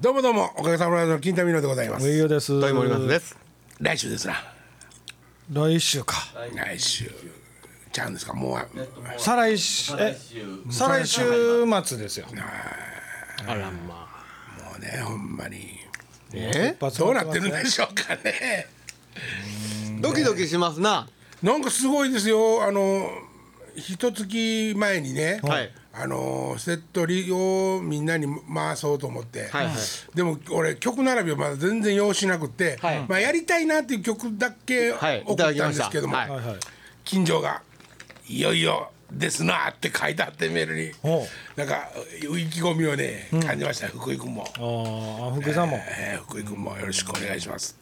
どうもどうもおかげさまで金田美濃でございます。上与です。とい森松です。来週ですな。来週か。来週。ちゃうんですか？もう再来週。え再来週末ですよ。あらまもうねほんまに。え？どうなってるんでしょうかね。ドキドキしますな。なんかすごいですよ。あの一月前にね、はいあのセットリをみんなに回そうと思って、はいはい。でも俺曲並びをまだ全然用しなくて、はい。まあ、やりたいなっていう曲だけはい。送ったんですけども、はいはい。近所が「いよいよですな」って書いてあってメールに。ほなんか意気込みをね感じました、福井君も、福井さんも。えー福井君もよろしくお願いします。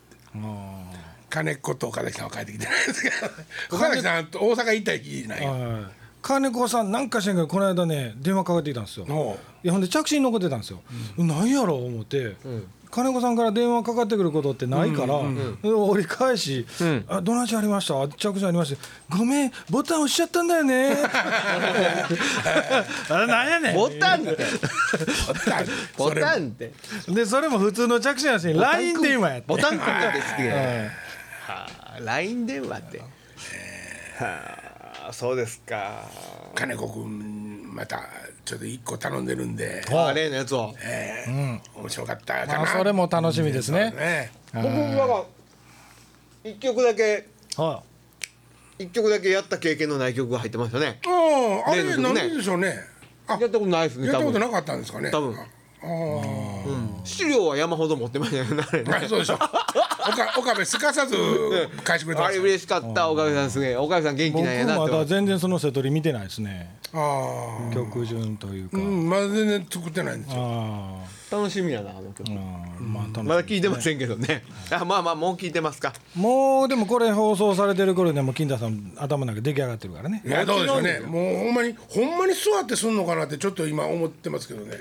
金子と岡崎さんは帰ってきてないですけど岡崎さんと大阪行った日なんよ。はい金子さんなんかしらんけどこの間ね電話かかってきたんですよ。いやほんで着信残ってたんですよ、なん。やろう思って、金子さんから電話かかってくることってないから、折り返し「あどなちありました？着信ありました。ごめんボタン押しちゃったんだよね」あれなんやねん。ボタンって。ボそれタンって。でそれも普通の着信やし LINE 電話やって。ボタンくんだけ好きではいはあ LINE 電話って。はあそうですか。金子君またちょっと一個頼んでるんで、あ例のやつを。えー面白かったかな、まあそれも楽しみですね。ね。僕は一曲だけは一曲だけやった経験のない曲が入ってましたね。うんあれなん例の曲ね。ででしょうね。あやったことないですね多分やったことなかったんですかね。多分。あ資料は山ほど持ってましたよねあれね。あそうでしょ岡岡部すかさず返してくれてあれ嬉しかったおかげさんすげえ。おかげさん元気僕なんやなって。まだ全然その瀬取り見てないですね。ああ曲順というか、うんまだ全然作ってないんですよ。あ楽しみやなあの曲。あまあまだ聞いてませんけどね。あまあまあもう聞いてますか。もうでもこれ放送されてる頃でも金田さん頭の中出来上がってるからね。いやどうでしょうね。もうほんまにほんまに座ってすんのかなってちょっと今思ってますけどね。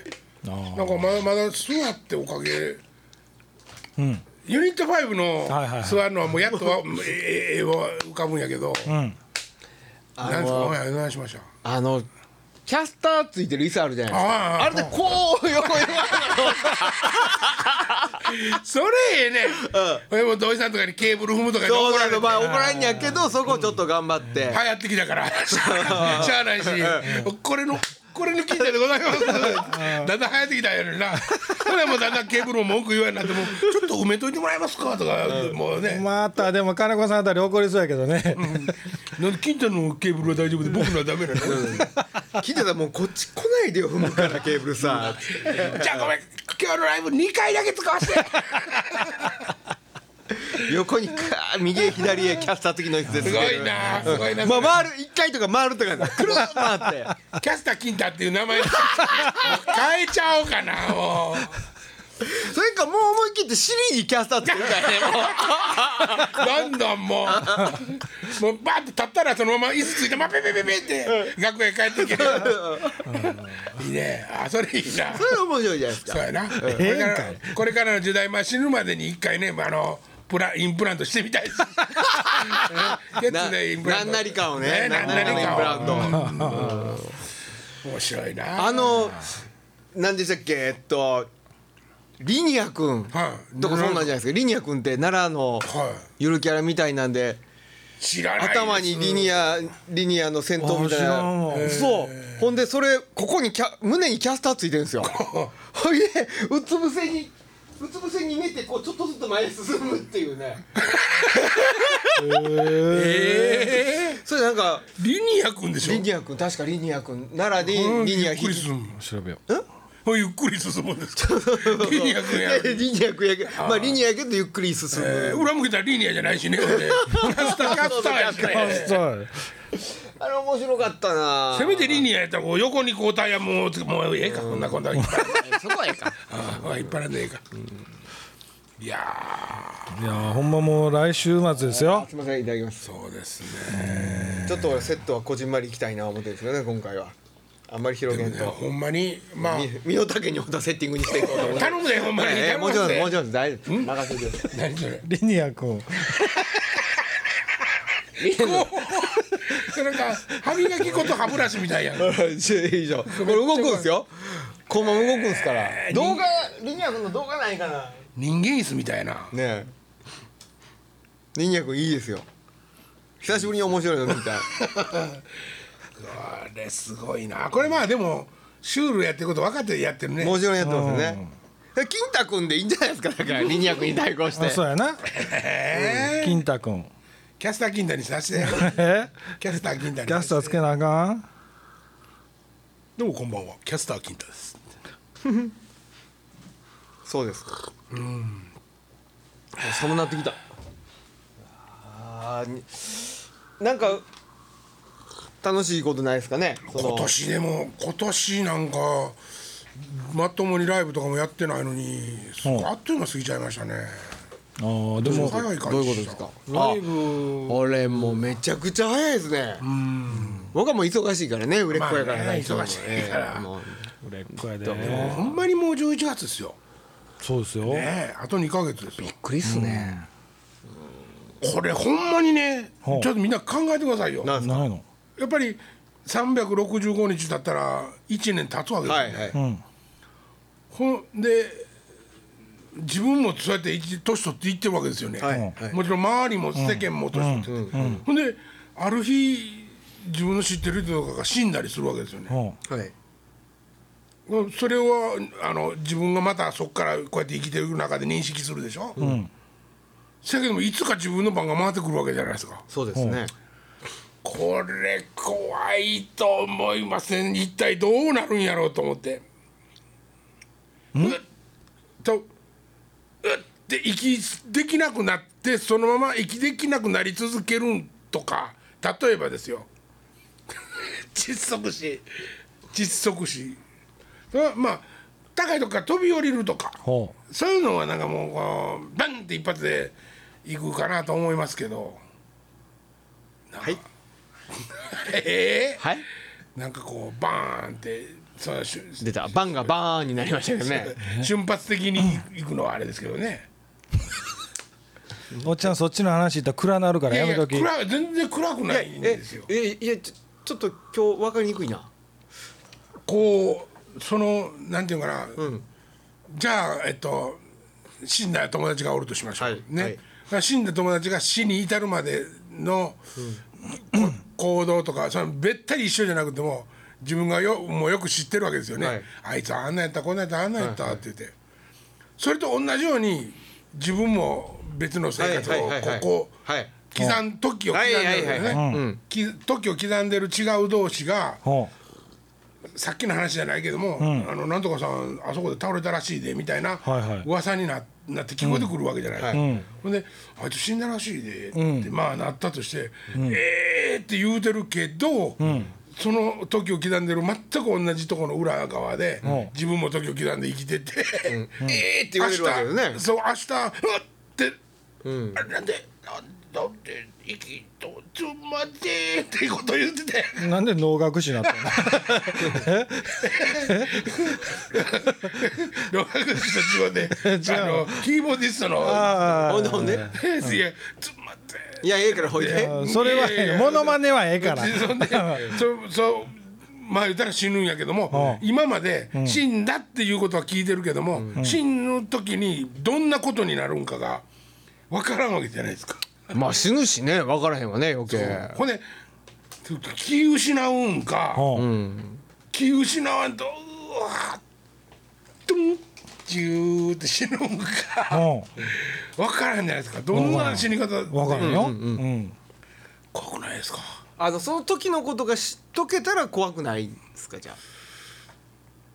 あなんかまだまだ座っておかげ。うんユニット5の座るのはもうやっとはええ絵は浮かぶんやけどうん。あ何ですか？お願いしましたあのキャスターついてる椅子あるじゃないですか。あああれでこう横にそれええねでも土井さんとかにケーブル踏むとかにそう怒られて。なのまあ怒られんやけどそこをちょっと頑張って。流行ってきたから。しゃあないし。これのこれの聞いてでございます。だんだん流行ってきたんやのにな。これもだんだんケーブルも文句言わなってもうちょっと埋めといてもらえますか？とかもうね。またでも金子さんあたり怒りそうやけどね。なんで金ちゃんのケーブルは大丈夫で僕のはダメなの？聞いてたらもうこっち来ないでよ踏むからケーブルさじゃあごめん。今日のライブ2回だけ使わせて 横にカー右へ左へキャスター付きの椅子ですすごいなすごいなまあ回る一回とか回るとかくるっ回って。キャスター金太っていう名前。に変えちゃおうかなもう。それかもう思い切ってシリにキャスターつけるからねもう。どんどんもう。もうバーって立ったらそのまま椅子ついてまペペペペって楽屋帰ってきて。いいね。あそれいいな。それ面白いじゃないですか。そうやな。これからこれからの時代まあ死ぬまでに一回ねあのプラインプラントしてみたいです。ケツでインプラント。なんなりかをね。なんなりかを面白いな。あの何でしたっけ？えっとリニア君。はい。とかそんなんじゃないですか？リニア君って奈良のはゆるキャラみたいなんで頭にリニアリニアの先頭みたいな。そう。ほんでそれここにキャ胸にキャスターついてるんですよ。ほいでうつ伏せにうつ伏せに寝てこうちょっとずつ前へ進むっていうね。ええそれなんかリニア君でしょ？リニア君確かリニア君奈良うんにリニアゆっくり進む調べよゆっくり進むんですか？リニア君やリニア君やけど。まあリニアやけどゆっくり進む、えー裏向けたらリニアじゃないしね。俺キャスターキャスターやしねあれ面白かったな。せめてリニアやったらこう横にこうタイヤもうもうええか。こん。なこんな引っ張らんそこはええか。ああ引っ張らんでええか。いやいやほんまもう来週末ですよ。すみませんいただきます。ーそうですね。ちょっと俺セットはこじんまりいきたいな思ってるんですけどね今回は。あんまり広げんと。ほんまにまあ。み身を丈に合ったセッティングにしていこうと思って。頼むでほんまに。ええもちろんもちろん大丈夫。任せてください。何それ？リニア君。それなんか歯磨き粉と歯ブラシみたいやん。いいじゃん。これ動くんですよ。このまま動くんですから。動画リニア君の動画ないかな。人間椅子みたいな。ねえ。リニア君いいですよ。久しぶりに面白いの見た あれすごいな。これまあでもシュールやってること分かってやってるね。面白いやってますよね。金太君でいいんじゃないですか？だからリニア君に対抗して。あそうやな。えー。金太君キャスター金太にさせて。え キャスター金太にキャスターつけなあかん？どうもこんばんは。キャスター金太です。そうですうん。寒なってきた。あーになんか楽しいことないですかね？今年でも今年なんかまともにライブとかもやってないのにあっという間過ぎちゃいましたねあーでも早い感どういうことですか？ライブ。俺もうめちゃくちゃ早いですね。僕はもう忙しいからね売れっ子やからまあね忙しいから。ええもう。売れっ子やで。ほんまにもう11月ですよ。そうですよ。ねえあと2ヶ月ですよ。びっくりっすね。これほんまにねちょっとみんな考えてくださいよ。ないの？やっぱり365日だったら1年経つわけですよ。ね、はいはい。うん。ほんで自分もそうやって一年取っていってるわけですよね、はい。はい。もちろん周りも世間も年取ってて、ほんである日自分の知ってる人とかが死んだりするわけですよね、うん。はい。それをあの自分がまたそこからこうやって生きてる中で認識するでしょ、うん、せやけどもいつか自分の番が回ってくるわけじゃないですか。そうですね。これ怖いと思いません？一体どうなるんやろうと思って。うっとうって息できなくなってそのまま息できなくなり続けるんとか例えばですよ。窒息死。窒息死。それはまあ高いとこから飛び降りるとか。ほそういうのはなんかもうバンって一発で行くかなと思いますけど。はい。ええはい。なんかこうバーンってそのしゅ出た。バンがバーンになりましたけどね。瞬発的に行くのはあれですけどね。うおっちゃんそっちの話言ったら暗なるからやめとき。いやいや暗い全然暗くないんえですよ。えいやちょちょっと今日分かりにくいな。こうそのなんていうかな、ん。じゃあえっと死んだ友達がおるとしましょう、はいね、はい。死んだ友達が死に至るまでの、こ行動とかそのべったり一緒じゃなくても自分がよもうよく知ってるわけですよね、はい。あいつはあんなんやったこんなんやったあんなんやったって言って、それと同じように自分も別の生活をはいはいはいはい。ここはい。刻ん時を刻んでるわけですはいはいはい。ね時を刻んでる違う同士がほさっきの話じゃないけども、あのなんとかさんあそこで倒れたらしいでみたいなはいはい。噂にななって聞こえてくるわけじゃない、はいうん。ほんで「あいつ死んだらしいで」って、まあなったとして「ええー!」って言うてるけど、その時を刻んでる全く同じところの裏側で、ん。自分も時を刻んで生きてて「ええ!」って言われるわけよね。そう明日うわって、うん。あなんでなんだって息とつまってっていうこと言ってて。うなんで能楽師になったの？ロハグスと違うで違うあ。のキーボーディストのあほんでほん。でいやいやええからほいで。あそれはええモノマネはええから。そんでそうそうまあ言ったら死ぬんやけども、今まで死んだっていうことは聞いてるけども、死ぬ時にどんなことになるんかが分からんわけじゃないですか。まあ死ぬしね分からへんわね余計。ほんで気失うんか、気失わんとうわトゥンジューって死ぬんか。ほ分からんじゃないですか。どんな死に方？う分かるよ。うん怖くないですか？あのその時のことが知っとけたら怖くないですかじゃあ？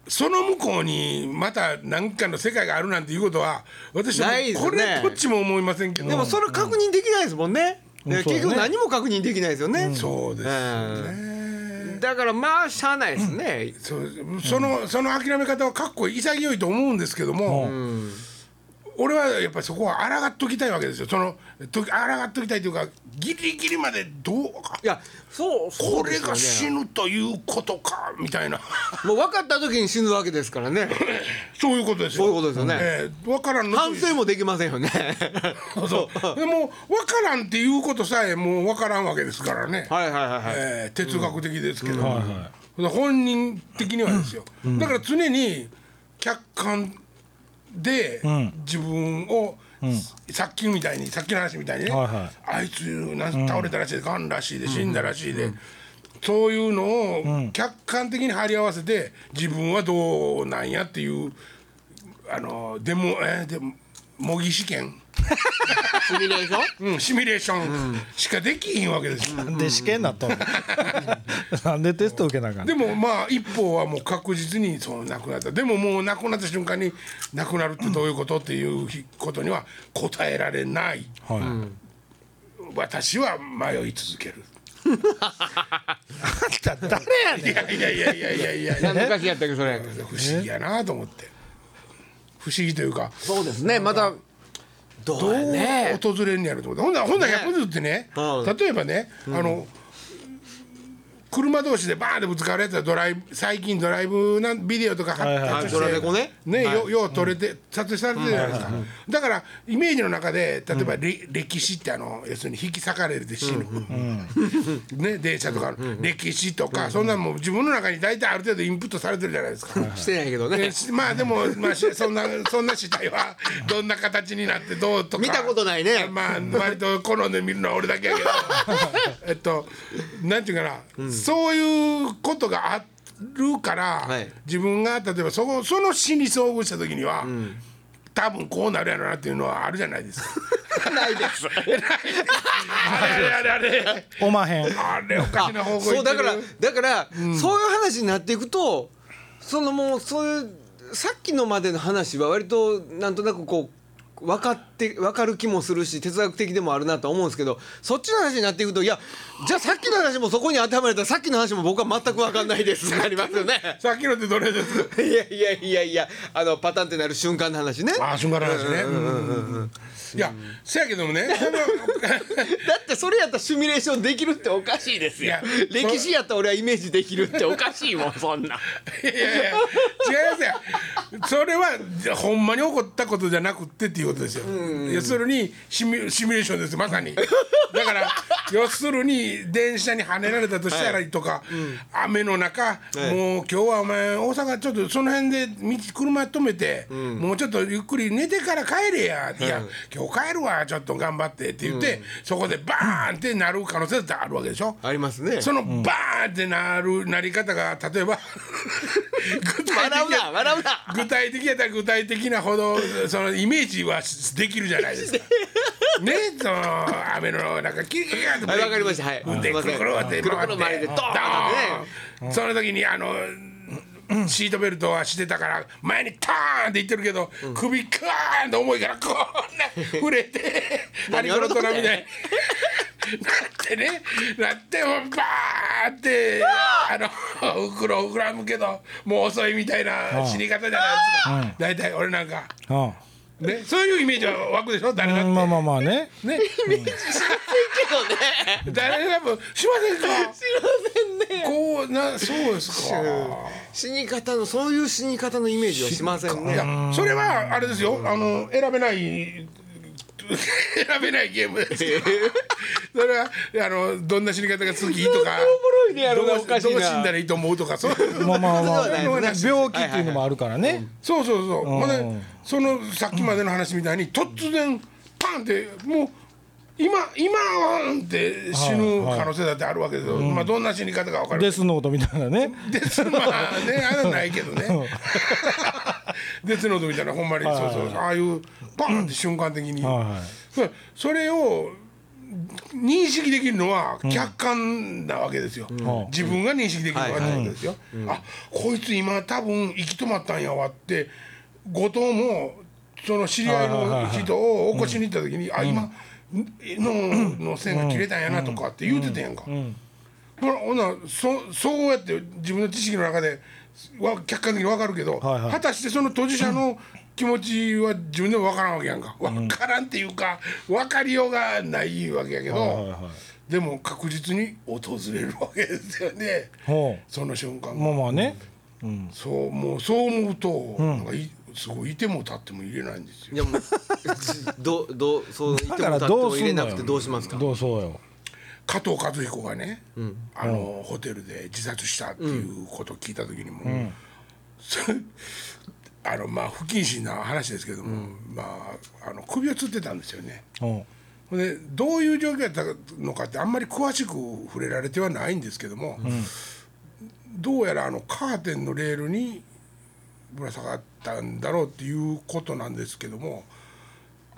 その向こうにまた何かの世界があるなんていうことは私はこね。れっぽっちも思いませんけど。でもそれ確認できないですもんね、でうんそうだね結局何も確認できないですよね、そうですよね。だからまあしゃあないですね、そのその諦め方はかっこいい潔いと思うんですけども、俺はやっぱりそこは抗っときたいわけですよ。そのと抗っときたいというかギリギリまでどうかいやそうそこれが死ぬということかみたいな。もう分かった時に死ぬわけですからね。そういうことですよ。そういうことですよね。ええ分からん反省もできませんよね。そう。でも分からんっていうことさえもう分からんわけですからね、はいはいはいはい、えー哲学的ですけど、はいは本人的にはですよ、だから常に客観で、ん。自分を、さっきみたいにさっきの話みたいにね、はいはい。あいつなん倒れたらしいでがん。らしいで死んだらしいで、そういうのを客観的に張り合わせて自分はどうなんやっていうあのでもえーでも模擬試験、シミュレーション？うん、シミュレーション。しかできひんわけですよ。なんで試験なんの？なんでテスト受けなあかんでもまあ一方はもう確実にそう亡くなった。でももう亡くなった瞬間に亡くなるってどういうことっていうことには答えられない。は私は迷い続ける。い、あんた誰やねん。いやいやいやいやいやいや。いや何の書きやったっけそれ？不思議やなと思って。不思議というか。そうですね。またどう訪れんねやろと思って。ほんならほんなら100ずつってねうん。例えばねあの車同士でバーンってぶつかるやつはドライブ最近ドライブなビデオとか発はいはい。達してドラレコね。ね、よよう撮れて撮影されてるじゃないですか、だからイメージの中で例えば、れ歴史ってあの要するに引き裂かれるで死ぬ、ね、電車とか、歴史とか、そんなんもう自分の中に大体ある程度インプットされてるじゃないですか。してないけどね。でしまあでも、まあ、しそんなそんな死体はどんな形になってどうとか。見たことないね。まあ割と好んで見るのは俺だけやけど。えっとなんていうかな、そういうことがあるから、はい。自分が例えばそこその死に遭遇した時には、多分こうなるやろなっていうのはあるじゃないですか。ないです。あれあれあれあれ。おまへん。あれおかしな方向そうだからだから、そういう話になっていくとそのもうそういうさっきのまでの話は割となんとなくこう分かって分かる気もするし哲学的でもあるなと思うんですけどそっちの話になっていくといやじゃあさっきの話もそこに当てはまれたらさっきの話も僕は全く分かんないですってなりますよね。さっきのってどれです？いやいやいやいやあのパターンってなる瞬間の話ね。ああ瞬間の話ね。いやせやけどもね だってそれやったらシミュレーションできるっておかしいですよ。歴史やったら俺はイメージできるっておかしいもんそんな。いやいや違いますよ。それはほんまに起こったことじゃなくってっていうことですよ。要するにシミュシミュレーションですよまさに。だから要するに電車にはねられたとしたらとか、雨の中、もう今日はお前大阪ちょっとその辺で道車止めて、もうちょっとゆっくり寝てから帰れや、いや今日帰るわちょっと頑張ってって言って、そこでバーンってなる可能性だってあるわけでしょ？ありますね。そのバーンってなるなり方が例えば具体 笑う的な笑うな。具体的やったら具体的なほどそのイメージはできるじゃないですか。ね。その雨の中キリキリはいわかりました。はい。でくるくるってくるくる回りでドーンってドーンその時にあのシートベルトはしてたから前にターンっていってるけど、首カーンって重いからこんな触れてハリコロトラみたいになってねなってもうバーってあの袋膨らむけどもう遅いみたいな死に方じゃないですか、大体俺なんか。うんね、そういうイメージは湧くでしょ？誰だって、まあまあまあね。ね。けどね誰でもしませんかすいませんねこうなそうですか死に方のそういう死に方のイメージはしませんいねやそれはあれですよあの選べない 選べないゲーム。ですよそれはあのどんな死に方が好きとかおもろいねやろなどうおかしいな。どう死んだらいいと思うとか。そうまあまあ。まあ病気っていうのもあるからね。そうそうそう。ほんでそのさっきまでの話みたいに突然パンってもう今今って死ぬ可能性だってあるわけですよ、まあどんな死に方か分かるデスノートみたいなね。ですまあねあれはないけどねデスノートみたいなほんまに。そうそうああいうバーンって瞬間的に、はいはい。そそれを認識できるのは客観なわけですよ、自分が認識できるわけですよ、あこいつ今多分行き止まったんやわって後藤もその知り合いの人を起こしに行った時に、あ今脳の線が切れたんやなとかって言うてたやんか、ほらほなそそうやって自分の知識の中でわ客観的に分かるけど、はいはい。果たしてその当事者の 気持ちは自分でも分からんわけやんか。分からんっていうか分かりようがないわけやけど、はいはいはい。でも確実に訪れるわけですよね。ほその瞬間うまあまあね。そうもうそう思うと、なんかいすごいいても立っても入れないんですよ。いやもうどうどうそう言っだからても立ってどうすんのよも入れなくてどうしますか？どうそうよ加藤和彦がね、あのホテルで自殺したっていうことを聞いた時にも、そ あのまあ不謹慎な話ですけども、まああの首をつってたんですよね。でどういう状況やったのかってあんまり詳しく触れられてはないんですけども、どうやらあのカーテンのレールにぶら下がったんだろうっていうことなんですけども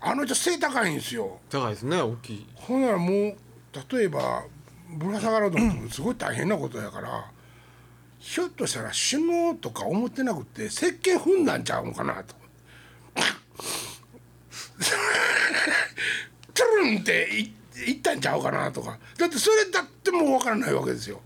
あの人背高いんですよ。高いですね大きい。ほんならもう例えばぶら下がろうと思ってもすごい大変なことやから、ひょっとしたら死のうとか思ってなくて石鹸踏んだんちゃうのかなと。トゥルンっていいったんちゃうかなとかだってそれだってもう分からないわけですよ。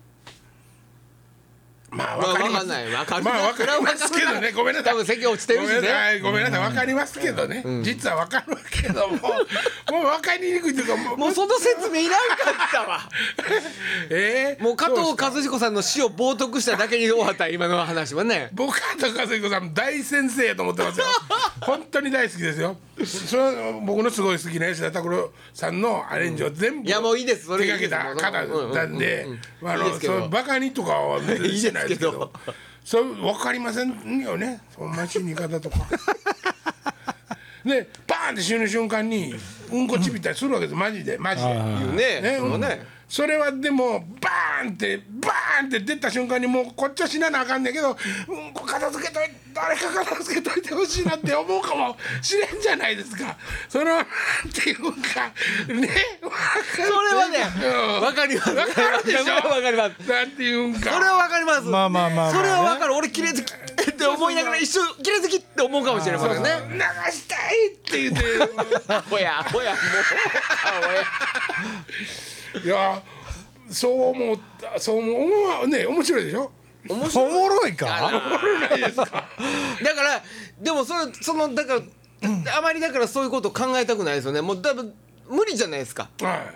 まあ分かります。まあわかんない。わかりますけどねごめんなさい。多分席落ちてるしね。ごめんなさい。ごめんなさい。分かりますけどね、実は分かるけどももう分かりにくいというかもうその説明いらんかったわ。え？ーもう加藤和彦さんの死を冒涜しただけに終わった今の話はね。僕加藤和彦さん大先生やと思ってますよ。本当に大好きですよ。それは僕のすごい好きな吉田拓郎さんのアレンジを全部いやもういいです。手掛けた方なんでバカにとかはしてないですけど。そう分かりませんよね。そんな死に方とか。でバーンって死ぬ瞬間にうんこちびったりするわけですマジで。マジで。いうねねうんそのね。それはでもバーンってバーンって出た瞬間にもうこっちは死ななあかんねんけどうんこ片付けとい誰か片付けといてほしいなって思うかもしれんじゃないですか。そのなんていうか。ね。それはねうん。わかります。わかるでしょ？わかります。なんていうんか。それはわかります。まあまあまあまあね。それはわかる。俺綺麗好きって思いながら一瞬綺麗好きって思うかもしれませんね。流したい！って言って。アホやアホや。もうアホや。いやそう思ったそう思うね面白いでしょ？面おもろいかだからでもそれそのだからあまりだからそういうこと考えたくないですよね。もう多分無理じゃないですか。はい。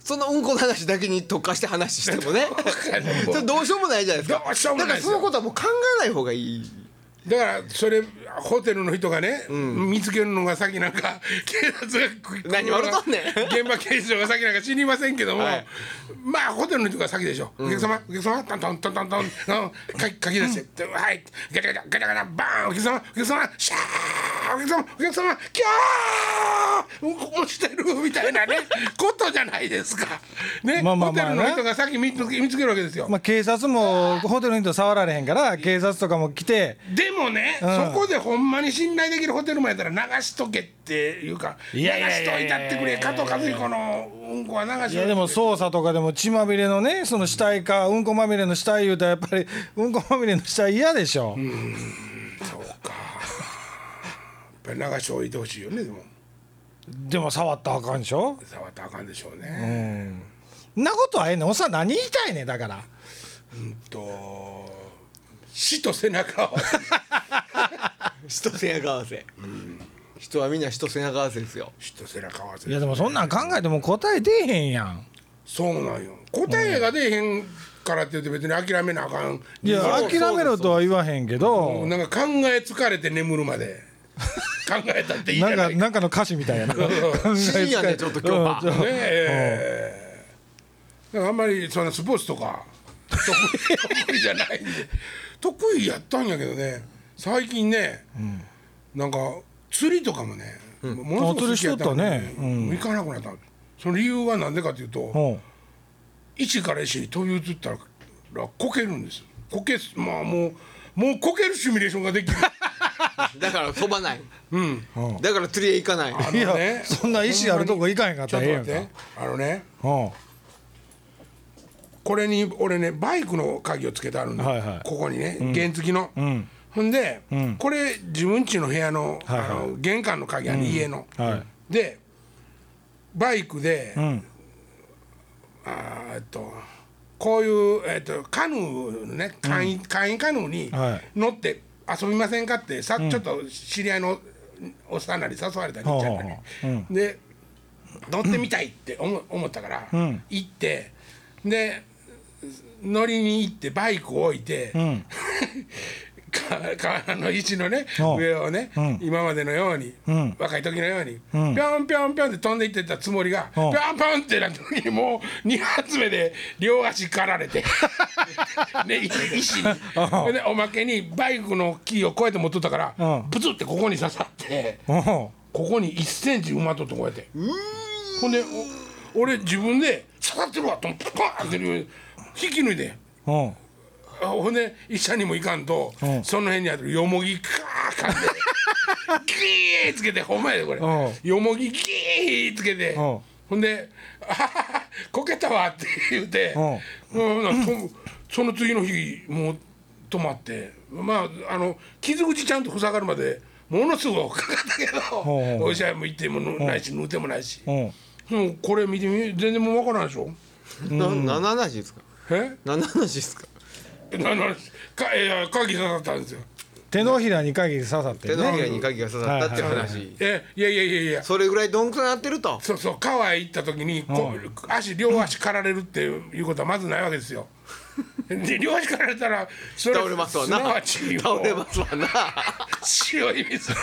そのうんこの話だけに特化して話してもね。どうしようもないじゃないですか。どうしようもないですよ。だからそのことはもう考えない方がいいだからそれホテルの人がね、見つけるのが先なんか 警察が何笑うとんねん。現場警視庁が先なんか知りませんけども、はい。まあホテルの人が先でしょ、お客様お客様トントントントントンうんか書き出して、はいガチャガチャガチャガチャバーンお客様お客様シャーお客様お客様キャー落ちてるみたいなね ことじゃないですか。ね、まあまあまあね。ホテルの人が先見つけ見つけるわけですよ、まあ警察もホテルの人触られへんから警察とかも来てでもね、うん。そこでほんまに信頼できるホテルもやったら流しとけっていうか流いやいやいやしといたってくれ加藤和彦のうんこは流しといて。いやでも捜査とかでも血まみれのねその死体かうんこまみれの死体言うたらやっぱりうんこまみれの死体嫌でしょ、そうか。やっぱり流しておいてほしいよねでも。でも触ったらあかんでしょ。触ったらあかんでしょうね、んなことはええねん。おっさん何言いたいねんだから。うん、と死と背中を人背中合わせ。人はみんな人背中合わせですよ。死と背中合わせいやでもそんなん考えても答え出えへんやん。そうなんよ。答えが出えへんからって言って別に諦めなあかん。いやそう諦めろとは言わへんけど。なんか考え疲れて眠るまで。考えたっていいじゃなんないかかなんかの歌詞みたいやな。考え深夜ねちょっと今日はうんちょねえ。だからあんまりそんなスポーツとか得意得意じゃないんで得意やったんやけどね最近ね、なんか釣りとかもね、ものすごく好きやったね。うん。行かなくなった。その理由は何でかというと、う。ん一から石に飛び移ったらこけるんですこけすまあもうもうこけるシミュレーションができる。だから飛ばない。うん。だから釣りへ行かない。あのいやね。そんな石あるとこ行かへんかったらええやんか。っと待って。あのね。う。んこれに俺ねバイクの鍵をつけてあるんだ、はいはい。ここにね原付の、ん。ほんで、ん。これ自分家の部屋の,、はいはい。あの玄関の鍵ある、家の、はい。でバイクで、うん。あーえっとこういう、えっと、カヌーのね簡易,、簡易カヌーにはい。乗って遊びませんかってさ、ちょっと知り合いのおっさんなり誘われたりほうちゃんなり、で乗ってみたいって思思ったから、ん。行ってで乗りに行ってバイクを置いて、うん。かかあの石のねうん。上をね、うん。今までのように、うん。若い時のように、うん。ぴょんぴょんぴょんって飛んでいってたつもりが、ぴうん。ょんぴょんってなった時にもう2発目で両足かられて ね石石に。でおまけにバイクのキーをこうやって持っとったから、うん。ブツってここに刺さってうん。ここに1センチ埋まっとってこうやって。ほんでお俺自分で刺さってるわと思ってパーンって引き抜いて。うん。あほんで医者にも行かんと、うん。その辺にあるよもぎカーかんで ギーつけてほんまやでこれ、うん。よもぎギーつけて、うん。ほんで「あははこけたわ」って言うて、うん。うんそその次の日もう止まってまああの傷口ちゃんと塞がるまでものすごくかかったけど、うん。お医者も行ってもないし縫ってもないし、うん。うん、これ見てみ全然もう分からんでしょ？な何の話ですか？え？何の話ですか？ななかいや鍵刺さったんですよ。手のひらに鍵刺さって手のひらねに鍵が刺さったっていう話。えいやいやいやいや。それぐらいどんくなってると。そうそう川へ行った時にこう足両足かられるっていうことはまずないわけですよ。で両足かられたらそれ倒れますわな。すなわち倒れますわな。白い水。ね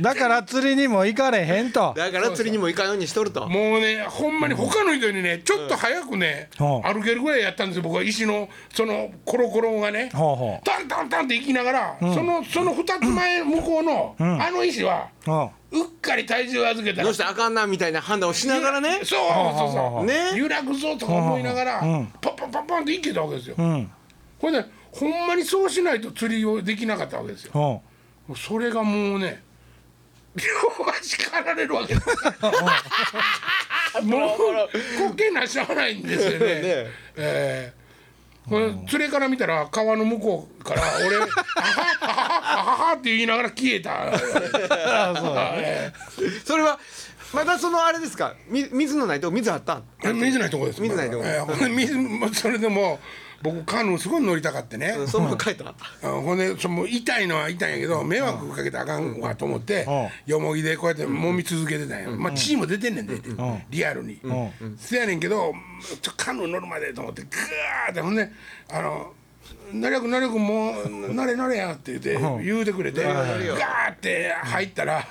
だから釣りにも行かれへんと。だから釣りにも行かんようにしとると。もうねほんまに他の人にねちょっと早くね、う。ん歩けるぐらいやったんですよ。僕は石のそのコロコロがね、ほうほタンタンタンって行きながら、そのその2つ前向こうの、あの石はうう。んうっかり体重預けたら。どうしてあかんなみたいな判断をしながらね。そうそうそう。ね。揺らぐぞとか思いながら、うん。パッパッパッパンっていけたわけですよ、うん。これでほんまにそうしないと釣りをできなかったわけですよ。う。んもうそれがもうね両足かられるわけ。もうこけなしゃあないんですよね。ねえ。ーこれ連れから見たら川の向こうから俺「あはあはあはは」って言いながら消えた。えそれはまだそのあれですか？み水のないとこ水あった？ー水ないとこです。水ないとこ。えーそれでも僕カヌーすごい乗りたかってね、そのまま帰った。あほんでその痛いのは痛いんやけど迷惑かけたらあかんわと思ってうん。よもぎでこうやって揉み続けてたんや。まあ血も出てんねんでリアルに。せやねんけどちょカヌー乗るまでと思ってグーってほんであの「成く成くもう乗れ乗れや」って言って言うてくれてガーって入ったら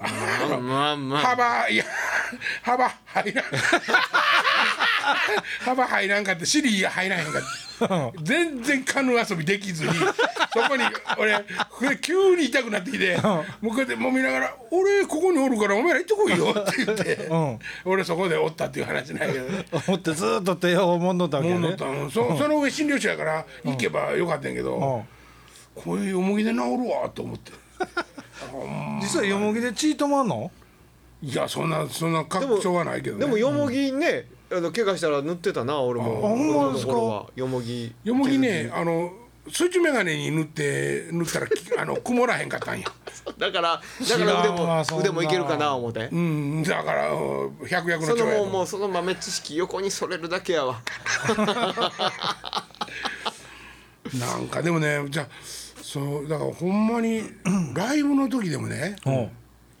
あのまあまあ。幅いや幅入らん 幅入らんかって尻入らへんかって。全然カヌー遊びできずにそこに俺急に痛くなってきてもうこうやって揉みながら「俺ここにおるからお前ら行ってこいよ」って言って。ん。俺そこでおったっていう話ないけど。ね。思ってずーっと手をもんどったわけね。もう乗った。のそその上診療所やから行けばよかったんやけどうん。こういうよもぎで治るわと思って。実はよもぎで血止まんの？いやそんなそんな確証はないけどね。でもよもぎねあの怪我したら塗ってたな俺も。あほんまですか？子供の頃はよもぎよもぎねあの水中眼鏡に塗って塗ったらきあの曇らへんかったんや。だからだか知らら腕もんわそんな。腕もいけるかな思って。うんだからうん百薬のその長やと。もうもうその豆知識横にそれるだけやわ。なんかでもねじゃあそうだからほんまにライブの時でもねうん。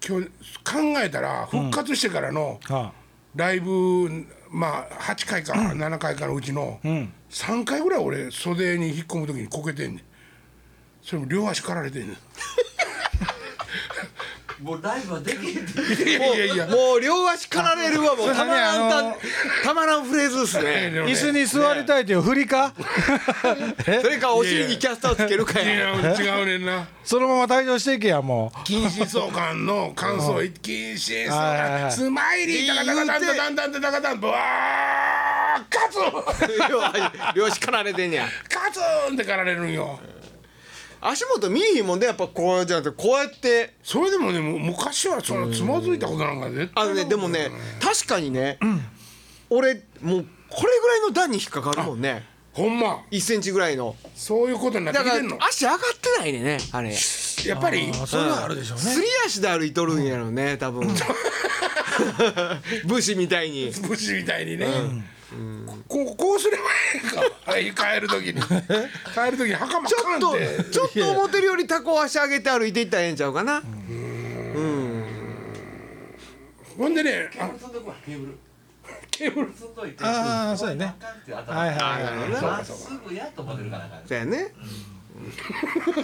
今日考えたら復活してからのはライブまあ8回か7回かのうちのん。3回ぐらい俺袖に引っ込む時にこけてんねん。それも両足かられてんねん もうライブはできへんって。いやいやいやもう両足かられるわもう。たまらんた たまらんフレーズですね。椅子に座りたいという振りかそれかお尻にキャスターつけるかいやや。違うねんな。そのまま退場していけやもう。近親相関の感想近親相はいはいはい。関スマイリータカタカタンタタンタンタタカタンブワーカツン両足両足かられてんねやカツンってかられるんよ足元見えひんもんでやっぱこうじゃなくてこうやって。それでもねもう昔はそのつまずいたことなんか絶対あのねでもね確かにね、俺もうこれぐらいの段に引っかかるもんね。ほんま。1センチぐらいの。そういうことになってきてんの？足上がってないねね。あれやっぱりあそれはあるでしょうね。すり足で歩いとるんやろね多分。武士みたいに。武士みたいにね、こうこうすればいいか。はい帰る時に。帰る時に袴ちょっとちょっと思ってるよりタコ足上げて歩いていったらええんちゃうかな。ほんでねあケーブル飛んでこいケーブル。ケーブル外行ってあーそうやね。はいはいはいそうやね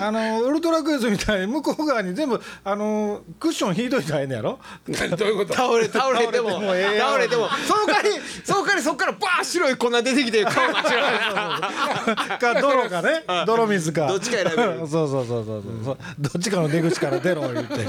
あのウルトラクイズみたいに向こう側に全部あのクッション引いといたらええねやろ？何 どういうこと？倒れ倒れても倒れても倒れてもその代わりその代わりそっからバー白い粉出てきて顔 が白いか泥かね 泥水か。どっちか選べる。そうそうそうそうそう。そう。どっちかの出口から出ろ言って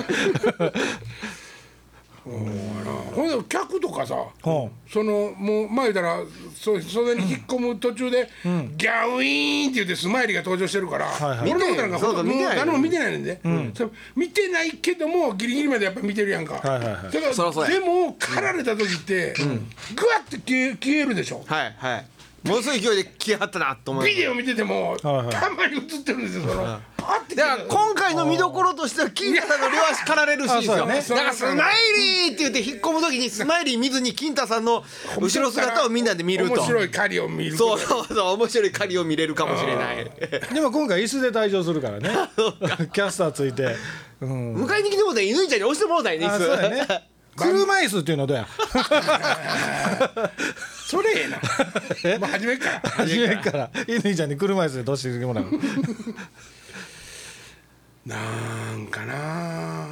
ほんで客とかさほそのもう前言ったらそう袖に引っ込む途中で、ギャウィーンって言ってスマイリーが登場してるから、はいはい。俺のことなん。かそうそうもう見てない誰も見てないねんで、見てないけどもギリギリまでやっぱ見てるやんか、はいはいはい。だからでも狩られた時って、グワッて消え消えるでしょ。はいはいものすごい勢いで消えはったなと思います。ビデオ見てても、はいはい。たまに映ってるんですよその、あってだから今回の見どころとしては金太さんの両足かられるシーンですよあそうやね。だからスマイリーって言って引っ込む時にスマイリー見ずに金太さんの後ろ姿をみんなで見ると。面白い狩りを見るそうそうそう面白い狩りを見れるかもしれないでも今回椅子で退場するからね。キャスターついて、うん、迎えに来てもらったら犬ちゃんに押してもらったらいいねあそうやね。車椅子っていうのどうや？それええな。もう初めから。初めから。乾ちゃんに車椅子でどうしてもらう なんかな。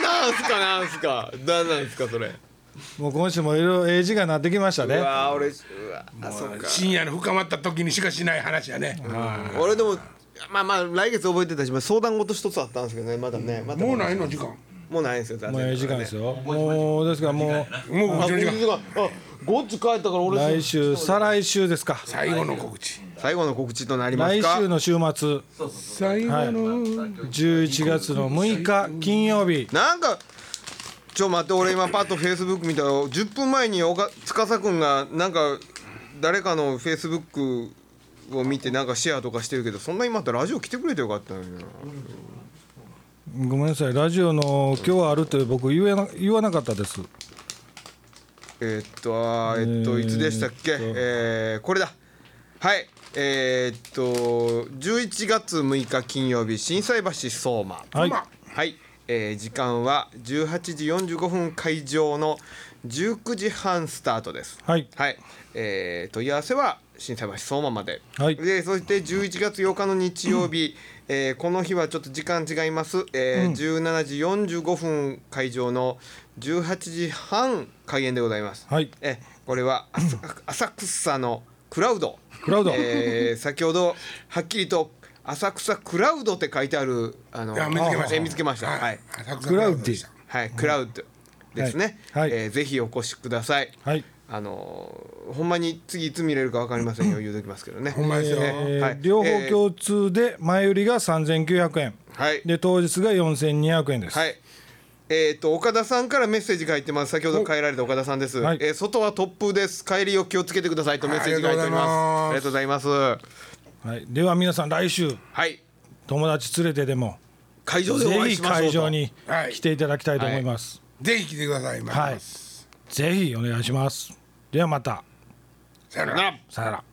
なんすかなんすか。なんなんすかそれ。もう今週もいろいろええ時間になってきましたうねわー俺うわあそっか。深夜の深まった時にしかしない話やね、俺でもまあまあ来月覚えてたしまあ相談事一つあったんですけどねまだねまだ。もうないの時間もうないんですよもうええ時間ですよ。よもうですからももうあうちの時間。あゴッチ帰ったからう俺来週再来週ですか。最後の告知。最後の告知となりますか？来週の週末。最後の、11月の6日金曜日。なんかちょ待って俺今パッとフェイスブック見たら10分前におか司君がなんか誰かのフェイスブックを見てなんかシェアとかしてるけどそんな今だったらラジオ来てくれてよかったのになごめんなさい。ラジオの今日はあるって僕言えな言わなかったです。えーっとあーえっといつでしたっけ？えーこれだ。はい。えーっと11月6日金曜日心斎橋相馬。はい。はい、えー時間は18時45分会場の19時半スタートです。はい。はい、えー問い合わせは心斎橋相馬まで、はい。でそして11月8日の日曜日、えーこの日はちょっと時間違います、えー17時45分会場の18時半開演でございます、はい。えこれは浅浅草のクラウド。クラウド。えー先ほどはっきりと浅草クラウドって書いてあるあの見つけました。えー見つけました。はい、クラウディでした。はい、クラウドですね、はい。はい。えーぜひお越しください。はいあのーほんまに次いつ見れるか分かりませんよ 言うときますけどね。ほんまですよ、えーはい。両方共通で前売りが3900円。はい。で当日が4200円です、はい。えー、と岡田さんからメッセージ書いてます。先ほど帰られた岡田さんです、はい。えー外は突風です。帰りを気をつけてくださいとメッセージ書いております。あありりがとうございます。ははい、では皆さん来週。い。友達連れてでも。会場でぜひお会いしましょうと。会場にはい。来ていただきたいと思います、ぜひ来てください。待ってますぜひお願いしますではまた。さよなら。さよなら